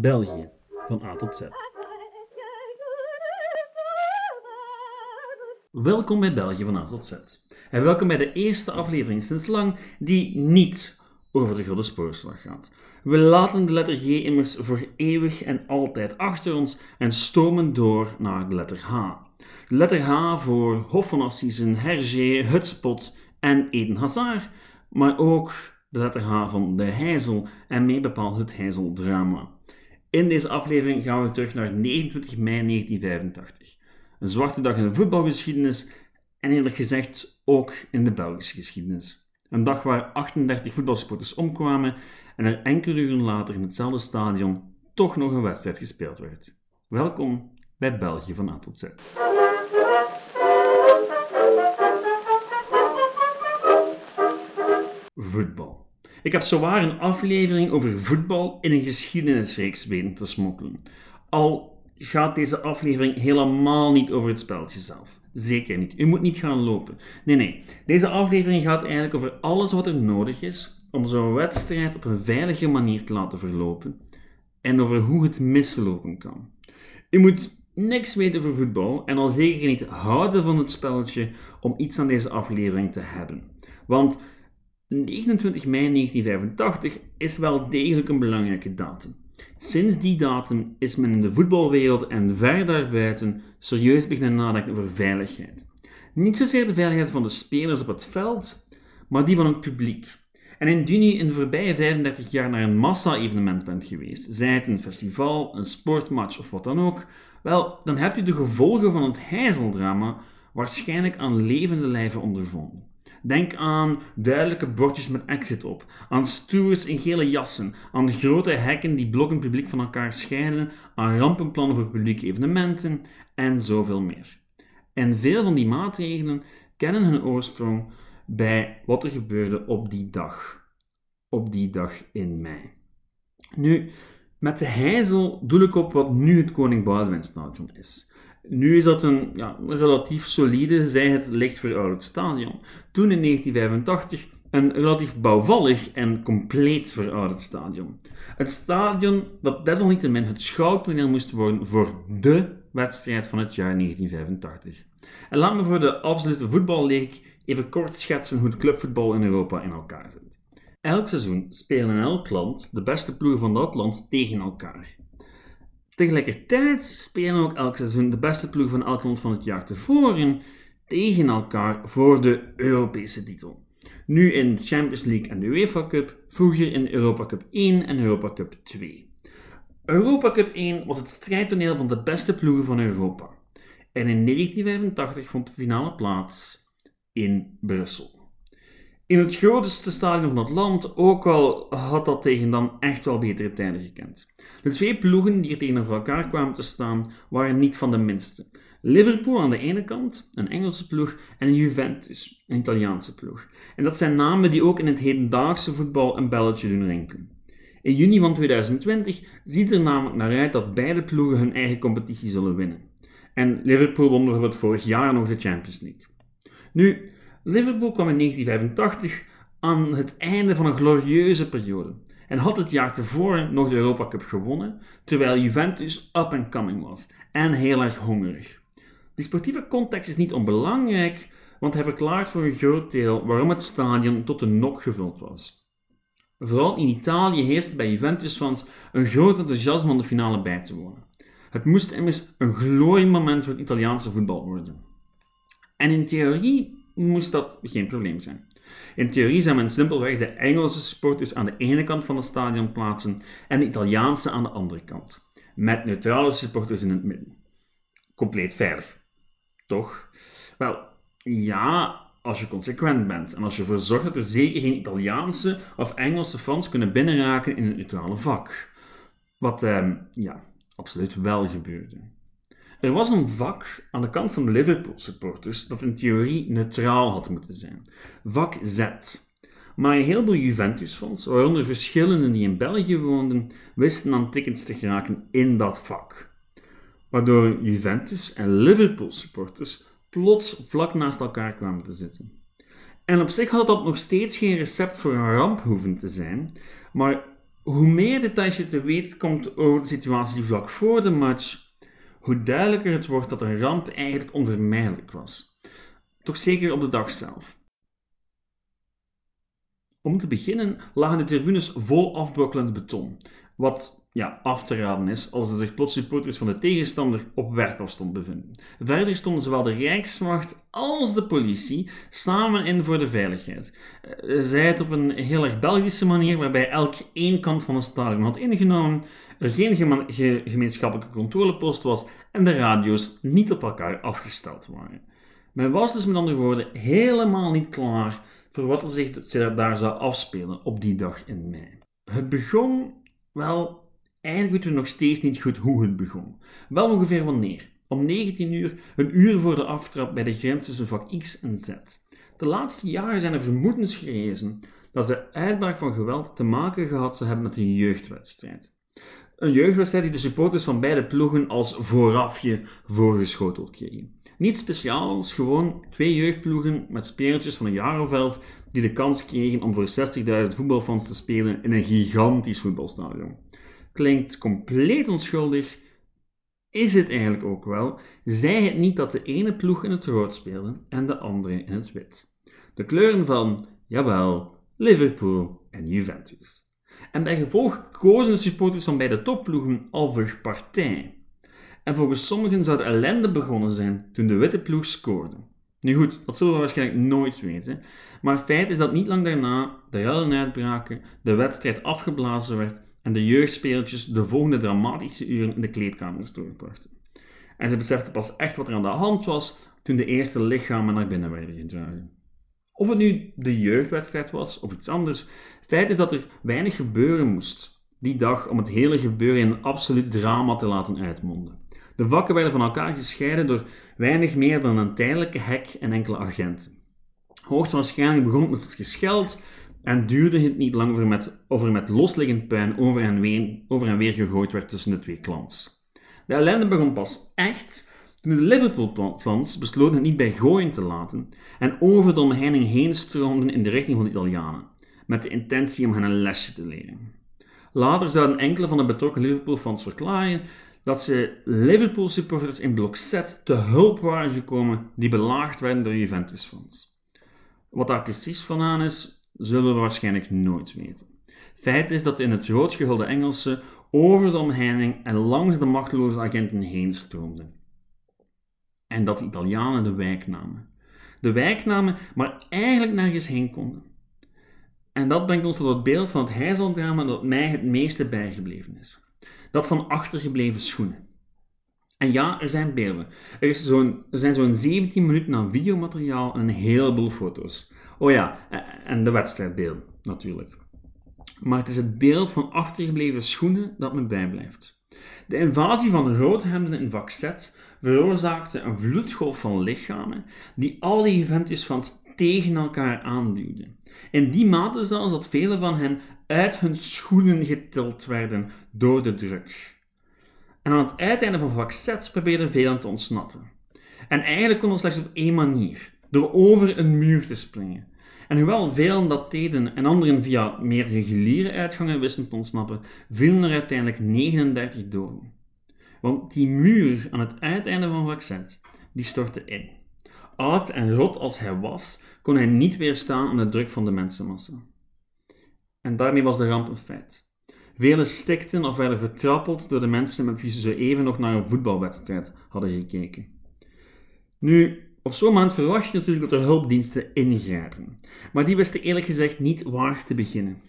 België, van A tot Z. Welkom bij België van A tot Z. En welkom bij de eerste aflevering sinds lang die niet over de Grote Spoorslag gaat. We laten de letter G immers voor eeuwig en altijd achter ons en stomen door naar de letter H. De letter H voor Hof van Hergé, Hutspot en Eden Hazard, maar ook de letter H van de Heizel en mee bepaald het Heizeldrama. In deze aflevering gaan we terug naar 29 mei 1985. Een zwarte dag in de voetbalgeschiedenis en eerlijk gezegd ook in de Belgische geschiedenis. Een dag waar 38 voetbalsporters omkwamen en er enkele uren later in hetzelfde stadion toch nog een wedstrijd gespeeld werd. Welkom bij België van A tot Z. Voetbal. Ik heb zowaar een aflevering over voetbal in een geschiedenisreeks weten te smokkelen. Al gaat deze aflevering helemaal niet over het spelletje zelf. Zeker niet. U moet niet gaan lopen. Nee, nee. Deze aflevering gaat eigenlijk over alles wat er nodig is om zo'n wedstrijd op een veilige manier te laten verlopen en over hoe het mislopen kan. U moet niks weten over voetbal en al zeker niet houden van het spelletje om iets aan deze aflevering te hebben. Want 29 mei 1985 is wel degelijk een belangrijke datum. Sinds die datum is men in de voetbalwereld en ver daarbuiten serieus beginnen nadenken over veiligheid. Niet zozeer de veiligheid van de spelers op het veld, maar die van het publiek. En indien u in de voorbije 35 jaar naar een massa-evenement bent geweest, zij het een festival, een sportmatch of wat dan ook, wel, dan hebt u de gevolgen van het heizeldrama waarschijnlijk aan levende lijven ondervonden. Denk aan duidelijke bordjes met exit op, aan stewards in gele jassen, aan grote hekken die blokken publiek van elkaar scheiden, aan rampenplannen voor publieke evenementen en zoveel meer. En veel van die maatregelen kennen hun oorsprong bij wat er gebeurde op die dag. Op die dag in mei. Nu, met de heizel doe ik op wat nu het Koning Boudewijn is. Nu is dat een ja, relatief solide, zij het licht verouderd stadion. Toen in 1985 een relatief bouwvallig en compleet verouderd stadion. Het stadion dat desalniettemin het schouwtoneel moest worden voor de wedstrijd van het jaar 1985. En laat me voor de absolute voetballeek even kort schetsen hoe het clubvoetbal in Europa in elkaar zit. Elk seizoen spelen in elk land de beste ploegen van dat land tegen elkaar. Tegelijkertijd spelen ook elk seizoen de beste ploeg van elk land van het jaar tevoren tegen elkaar voor de Europese titel. Nu in de Champions League en de UEFA Cup, vroeger in Europa Cup 1 en Europa Cup 2. Europa Cup 1 was het strijdtoneel van de beste ploegen van Europa. En in 1985 vond de finale plaats in Brussel. In het grootste stadion van het land, ook al had dat tegen dan echt wel betere tijden gekend. De twee ploegen die er tegenover elkaar kwamen te staan, waren niet van de minste. Liverpool aan de ene kant, een Engelse ploeg, en Juventus, een Italiaanse ploeg. En dat zijn namen die ook in het hedendaagse voetbal een belletje doen rinkelen. In juni van 2020 ziet er namelijk naar uit dat beide ploegen hun eigen competitie zullen winnen. En Liverpool won bijvoorbeeld vorig jaar nog de Champions League. Nu, Liverpool kwam in 1985 aan het einde van een glorieuze periode en had het jaar tevoren nog de Europa Cup gewonnen, terwijl Juventus up and coming was en heel erg hongerig. Die sportieve context is niet onbelangrijk, want hij verklaart voor een groot deel waarom het stadion tot de nok gevuld was. Vooral in Italië heerste bij Juventus-fans een groot enthousiasme om de finale bij te wonen. Het moest immers een gloriemoment voor het Italiaanse voetbal worden. En in theorie moest dat geen probleem zijn. In theorie zou men simpelweg de Engelse supporters aan de ene kant van het stadion plaatsen en de Italiaanse aan de andere kant, met neutrale supporters in het midden. Compleet veilig. Toch? Wel, ja, als je consequent bent en als je ervoor zorgt dat er zeker geen Italiaanse of Engelse fans kunnen binnenraken in het neutrale vak. Wat, ehm, ja, absoluut wel gebeurde. Er was een vak aan de kant van de Liverpool supporters dat in theorie neutraal had moeten zijn. Vak Z. Maar een heleboel Juventus-fans, waaronder verschillenden die in België woonden, wisten aan tickets te geraken in dat vak. Waardoor Juventus en Liverpool supporters plots vlak naast elkaar kwamen te zitten. En op zich had dat nog steeds geen recept voor een ramp hoeven te zijn, maar hoe meer details je te weten komt over de situatie vlak voor de match, hoe duidelijker het wordt dat een ramp eigenlijk onvermijdelijk was. Toch zeker op de dag zelf. Om te beginnen lagen de tribunes vol afbrokkelend beton, wat ja, af te raden is als er zich plots supporters van de tegenstander op werkafstand bevinden. Verder stonden zowel de Rijkswacht als de politie samen in voor de veiligheid. Eh, zij het op een heel erg Belgische manier, waarbij elk één kant van het stadion had ingenomen, er geen gemeenschappelijke controlepost was en de radio's niet op elkaar afgesteld waren. Men was dus met andere woorden helemaal niet klaar voor wat er zich daar zou afspelen op die dag in mei. Het begon, wel, eigenlijk weten we nog steeds niet goed hoe het begon. Wel ongeveer wanneer. Om 19 uur, een uur voor de aftrap bij de grens tussen vak X en Z. De laatste jaren zijn er vermoedens gerezen dat de uitbraak van geweld te maken gehad zou hebben met een jeugdwedstrijd. Een jeugdwedstrijd die de supporters van beide ploegen als voorafje voorgeschoteld kregen. Niet speciaals, gewoon twee jeugdploegen met spelertjes van een jaar of elf die de kans kregen om voor 60.000 voetbalfans te spelen in een gigantisch voetbalstadion. Klinkt compleet onschuldig, is het eigenlijk ook wel, zij het niet dat de ene ploeg in het rood speelde en de andere in het wit. De kleuren van, jawel, Liverpool en Juventus. En bij gevolg kozen de supporters van beide topploegen al voor partij. En volgens sommigen zou de ellende begonnen zijn toen de witte ploeg scoorde. Nu goed, dat zullen we waarschijnlijk nooit weten, maar feit is dat niet lang daarna de rellen uitbraken, de wedstrijd afgeblazen werd en de jeugdspeeltjes de volgende dramatische uren in de kleedkamers doorbrachten. En ze beseften pas echt wat er aan de hand was toen de eerste lichamen naar binnen werden gedragen. Of het nu de jeugdwedstrijd was of iets anders, feit is dat er weinig gebeuren moest die dag om het hele gebeuren in een absoluut drama te laten uitmonden. De vakken werden van elkaar gescheiden door weinig meer dan een tijdelijke hek en enkele agenten. Hoogstwaarschijnlijk begon het gescheld en duurde het niet lang of er met, met losliggend puin over en, weer, over en weer gegooid werd tussen de twee clans. De ellende begon pas echt toen de Liverpool-fans besloten het niet bij gooien te laten en over de omheining heen stroomden in de richting van de Italianen, met de intentie om hen een lesje te leren. Later zouden enkele van de betrokken Liverpool-fans verklaren dat ze Liverpool-supporters in blok Z te hulp waren gekomen die belaagd werden door Juventus-fans. Wat daar precies van aan is, zullen we waarschijnlijk nooit weten. Feit is dat in het rood gehulde Engelsen over de omheining en langs de machteloze agenten heen stroomden. En dat de Italianen de wijk namen. De wijk namen, maar eigenlijk nergens heen konden. En dat brengt ons tot het beeld van het heizeldrama dat mij het meeste bijgebleven is. Dat van achtergebleven schoenen. En ja, er zijn beelden. Er, is zo'n, er zijn zo'n 17 minuten aan videomateriaal en een heleboel foto's. Oh ja, en de wedstrijdbeelden natuurlijk. Maar het is het beeld van achtergebleven schoenen dat me bijblijft. De invasie van de roodhemden in vak veroorzaakte een vloedgolf van lichamen die al die Juventus-fans tegen elkaar aanduwden. In die mate zelfs dat vele van hen uit hun schoenen getild werden door de druk. En aan het uiteinde van Z probeerden velen te ontsnappen. En eigenlijk kon het slechts op één manier, door over een muur te springen. En hoewel velen dat deden en anderen via meer reguliere uitgangen wisten te ontsnappen, vielen er uiteindelijk 39 doden. Want die muur aan het uiteinde van Z, die stortte in. Oud en rot als hij was, kon hij niet weerstaan aan de druk van de mensenmassa. En daarmee was de ramp een feit. Velen stikten of werden vertrappeld door de mensen met wie ze zo even nog naar een voetbalwedstrijd hadden gekeken. Nu, op zo'n moment verwacht je natuurlijk dat de hulpdiensten ingrijpen, maar die wisten eerlijk gezegd niet waar te beginnen.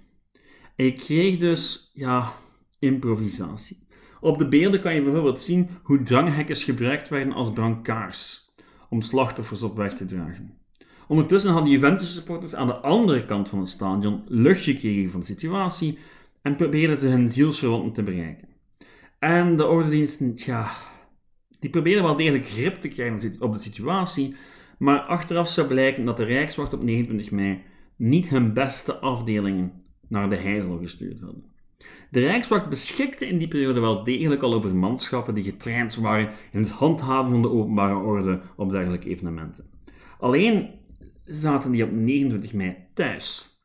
En je kreeg dus, ja, improvisatie. Op de beelden kan je bijvoorbeeld zien hoe dranghekkers gebruikt werden als brancards om slachtoffers op weg te dragen. Ondertussen hadden Juventus-supporters aan de andere kant van het stadion lucht gekregen van de situatie en probeerden ze hun zielsverwanten te bereiken. En de ordendiensten, ja, die probeerden wel degelijk grip te krijgen op de situatie, maar achteraf zou blijken dat de Rijkswacht op 29 mei niet hun beste afdelingen naar de Heizel gestuurd hadden. De Rijkswacht beschikte in die periode wel degelijk al over manschappen die getraind waren in het handhaven van de openbare orde op dergelijke evenementen. Alleen zaten die op 29 mei thuis.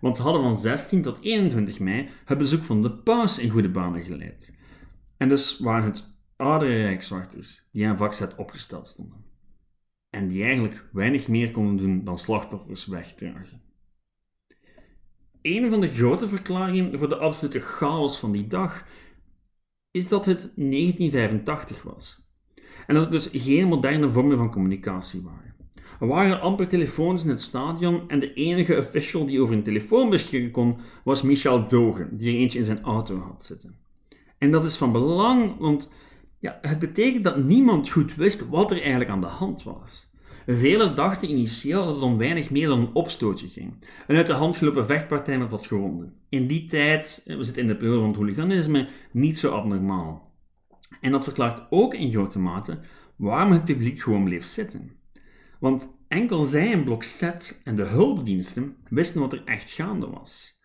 Want ze hadden van 16 tot 21 mei het bezoek van de paus in goede banen geleid. En dus waren het oudere rijkswachters die aan vak Z opgesteld stonden. En die eigenlijk weinig meer konden doen dan slachtoffers wegdragen. Een van de grote verklaringen voor de absolute chaos van die dag is dat het 1985 was. En dat er dus geen moderne vormen van communicatie waren. Er waren amper telefoons in het stadion en de enige official die over een telefoon beschikken kon, was Michel Dogen, die er eentje in zijn auto had zitten. En dat is van belang, want ja, het betekent dat niemand goed wist wat er eigenlijk aan de hand was. Velen dachten initieel dat het om weinig meer dan een opstootje ging. Een uit de hand gelopen vechtpartij met wat gewonden. In die tijd, we zitten in de periode van het hooliganisme, niet zo abnormaal. En dat verklaart ook in grote mate waarom het publiek gewoon bleef zitten. Want enkel zij en Blok Z en de hulpdiensten wisten wat er echt gaande was.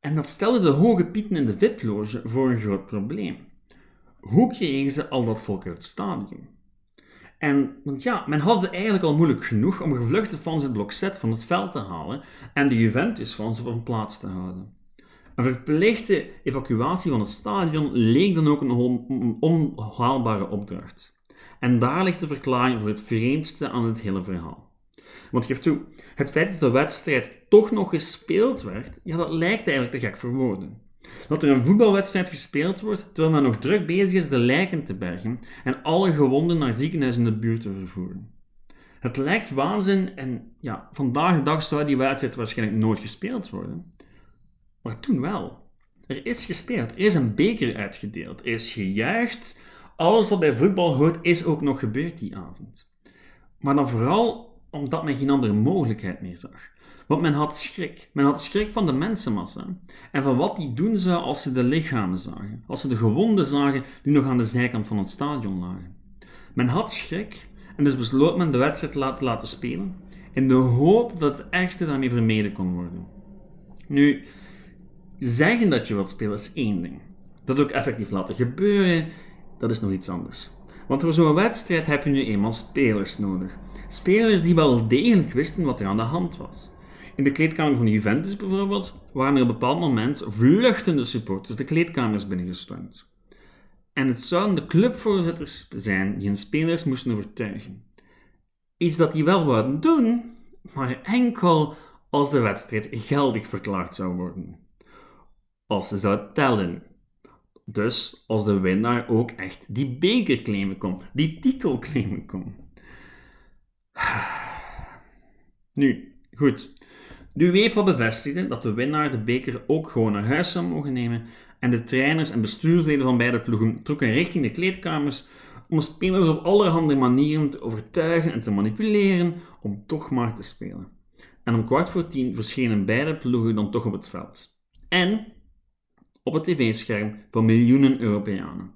En dat stelde de hoge pieten in de VIP-loge voor een groot probleem. Hoe kregen ze al dat volk uit het stadion? En, want ja, men had het eigenlijk al moeilijk genoeg om gevluchte fans het blok Z van het veld te halen en de Juventus-fans op een plaats te houden. Een verplichte evacuatie van het stadion leek dan ook een onhaalbare opdracht. En daar ligt de verklaring voor het vreemdste aan het hele verhaal. Want geef toe, het feit dat de wedstrijd toch nog gespeeld werd, ja, dat lijkt eigenlijk te gek voor woorden. Dat er een voetbalwedstrijd gespeeld wordt terwijl men nog druk bezig is de lijken te bergen en alle gewonden naar ziekenhuizen in de buurt te vervoeren. Het lijkt waanzin en ja, vandaag de dag zou die wedstrijd waarschijnlijk nooit gespeeld worden. Maar toen wel. Er is gespeeld, er is een beker uitgedeeld, er is gejuicht, alles wat bij voetbal hoort is ook nog gebeurd die avond. Maar dan vooral omdat men geen andere mogelijkheid meer zag. Want men had schrik. Men had schrik van de mensenmassa en van wat die doen zou als ze de lichamen zagen, als ze de gewonden zagen die nog aan de zijkant van het stadion lagen. Men had schrik en dus besloot men de wedstrijd te laten spelen in de hoop dat het ergste daarmee vermeden kon worden. Nu, zeggen dat je wilt spelen is één ding. Dat ook effectief laten gebeuren dat is nog iets anders. Want voor zo'n wedstrijd heb je nu eenmaal spelers nodig. Spelers die wel degelijk wisten wat er aan de hand was. In de kleedkamer van Juventus bijvoorbeeld waren er op een bepaald moment vluchtende supporters de kleedkamers binnengestormd. En het zouden de clubvoorzitters zijn die hun spelers moesten overtuigen. Iets dat die wel wouden doen, maar enkel als de wedstrijd geldig verklaard zou worden. Als ze zou tellen. Dus als de winnaar ook echt die beker claimen kon, die titel claimen kon. Nu, goed. De UEFA bevestigde dat de winnaar de beker ook gewoon naar huis zou mogen nemen en de trainers en bestuursleden van beide ploegen trokken richting de kleedkamers om spelers op allerhande manieren te overtuigen en te manipuleren om toch maar te spelen. En om kwart voor tien verschenen beide ploegen dan toch op het veld. En op het tv-scherm van miljoenen Europeanen.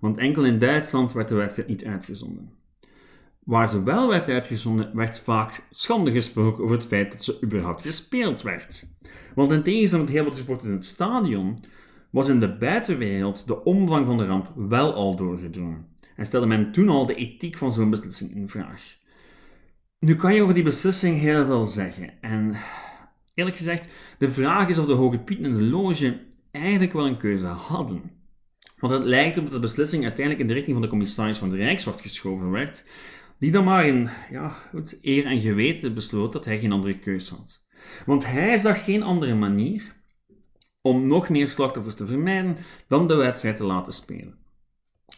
Want enkel in Duitsland werd de wedstrijd niet uitgezonden. Waar ze wel werd uitgezonden, werd vaak schande gesproken over het feit dat ze überhaupt gespeeld werd. Want in tegenstelling tot heel wat supporters in het stadion, was in de buitenwereld de omvang van de ramp wel al doorgedrongen. En stelde men toen al de ethiek van zo'n beslissing in vraag. Nu kan je over die beslissing heel veel zeggen. En eerlijk gezegd, de vraag is of de hoge pieten in de loge eigenlijk wel een keuze hadden. Want het lijkt op dat de beslissing uiteindelijk in de richting van de commissaris van de Rijkswacht geschoven werd, die dan maar in ja, goed, eer en geweten besloot dat hij geen andere keuze had. Want hij zag geen andere manier om nog meer slachtoffers te vermijden dan de wedstrijd te laten spelen.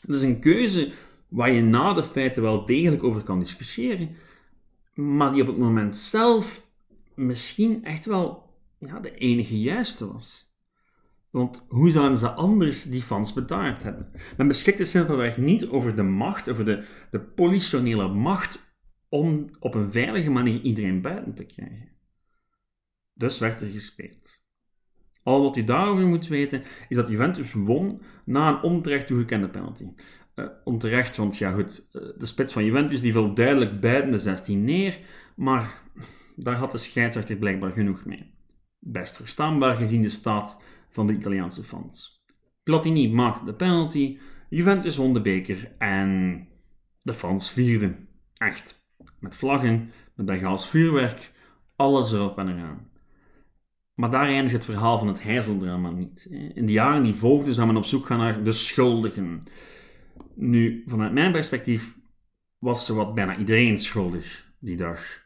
Het is een keuze waar je na de feiten wel degelijk over kan discussiëren, maar die op het moment zelf misschien echt wel ja, de enige juiste was. Want hoe zouden ze anders die fans betaald hebben? Men beschikte simpelweg niet over de macht, over de, de politionele macht, om op een veilige manier iedereen buiten te krijgen. Dus werd er gespeeld. Al wat u daarover moet weten, is dat Juventus won na een onterecht toegekende penalty. Uh, onterecht, want ja goed, uh, de spits van Juventus die viel duidelijk buiten de 16 neer, maar daar had de scheidsrechter blijkbaar genoeg mee. Best verstaanbaar gezien de staat van de Italiaanse fans. Platini maakte de penalty, Juventus won de beker en de fans vierden. Echt. Met vlaggen, met Bengaals vuurwerk, alles erop en eraan. Maar daar eindigt het verhaal van het heizeldrama niet. In de jaren die volgden zou men op zoek gaan naar de schuldigen. Nu, vanuit mijn perspectief was er wat bijna iedereen schuldig die dag.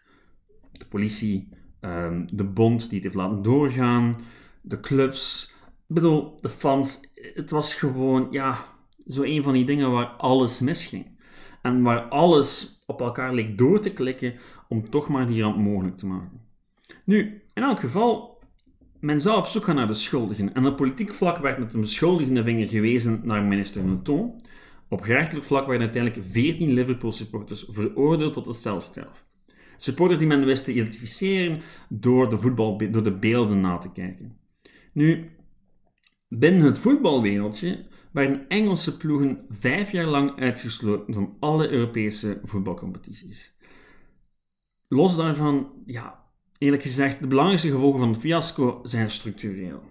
De politie, ehm, de bond die het heeft laten doorgaan, de clubs, ik bedoel, de fans. Het was gewoon, ja, zo een van die dingen waar alles misging. En waar alles op elkaar leek door te klikken om toch maar die ramp mogelijk te maken. Nu, in elk geval, men zou op zoek gaan naar de schuldigen. En op politiek vlak werd met een beschuldigende vinger gewezen naar minister Newton. Op gerechtelijk vlak werden uiteindelijk 14 Liverpool-supporters veroordeeld tot de celstraf. Supporters die men wist te identificeren door de, voetbal, door de beelden na te kijken. Nu, binnen het voetbalwereldje werden Engelse ploegen vijf jaar lang uitgesloten van alle Europese voetbalcompetities. Los daarvan, ja, eerlijk gezegd, de belangrijkste gevolgen van het fiasco zijn structureel.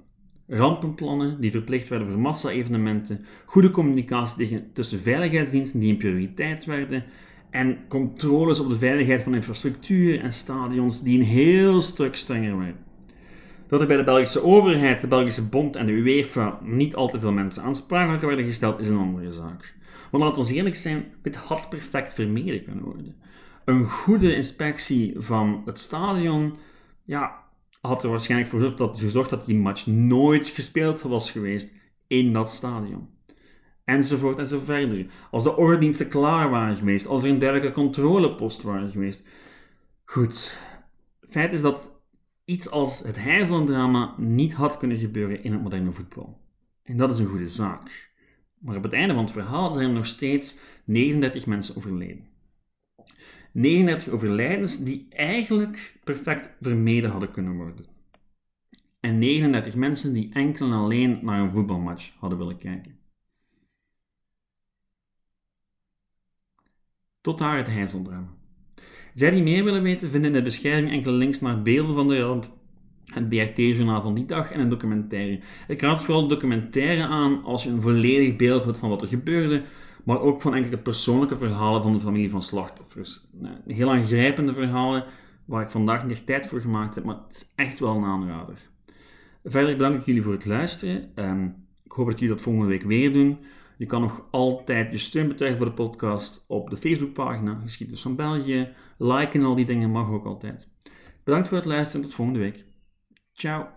Rampenplannen die verplicht werden voor massa-evenementen, goede communicatie tussen veiligheidsdiensten die een prioriteit werden en controles op de veiligheid van infrastructuur en stadions die een heel stuk strenger werden. Dat er bij de Belgische overheid, de Belgische Bond en de UEFA niet al te veel mensen aansprakelijk werden gesteld, is een andere zaak. Want laten we eerlijk zijn, dit had perfect vermeden kunnen worden. Een goede inspectie van het stadion ja, had er waarschijnlijk voor gezorgd dat, dat die match nooit gespeeld was geweest in dat stadion. Enzovoort en zo verder. Als de ordendiensten klaar waren geweest, als er een dergelijke controlepost waren geweest. Goed, feit is dat iets als het Heijsland-drama niet had kunnen gebeuren in het moderne voetbal. En dat is een goede zaak. Maar op het einde van het verhaal zijn er nog steeds 39 mensen overleden. 39 overlijdens die eigenlijk perfect vermeden hadden kunnen worden. En 39 mensen die enkel en alleen naar een voetbalmatch hadden willen kijken. Tot daar het Heijzeldrama. Zij die meer willen weten, vinden in de beschrijving enkele links naar beelden van de ramp, het BRT-journaal van die dag en een documentaire. Ik raad vooral de documentaire aan als je een volledig beeld hebt van wat er gebeurde, maar ook van enkele persoonlijke verhalen van de familie van slachtoffers. Heel aangrijpende verhalen waar ik vandaag niet tijd voor gemaakt heb, maar het is echt wel een aanrader. Verder bedank ik jullie voor het luisteren. Ehm, ik hoop dat jullie dat volgende week weer doen. Je kan nog altijd je steun betuigen voor de podcast op de Facebookpagina Geschiedenis van België. Liken en al die dingen mag ook altijd. Bedankt voor het luisteren en tot volgende week. Ciao.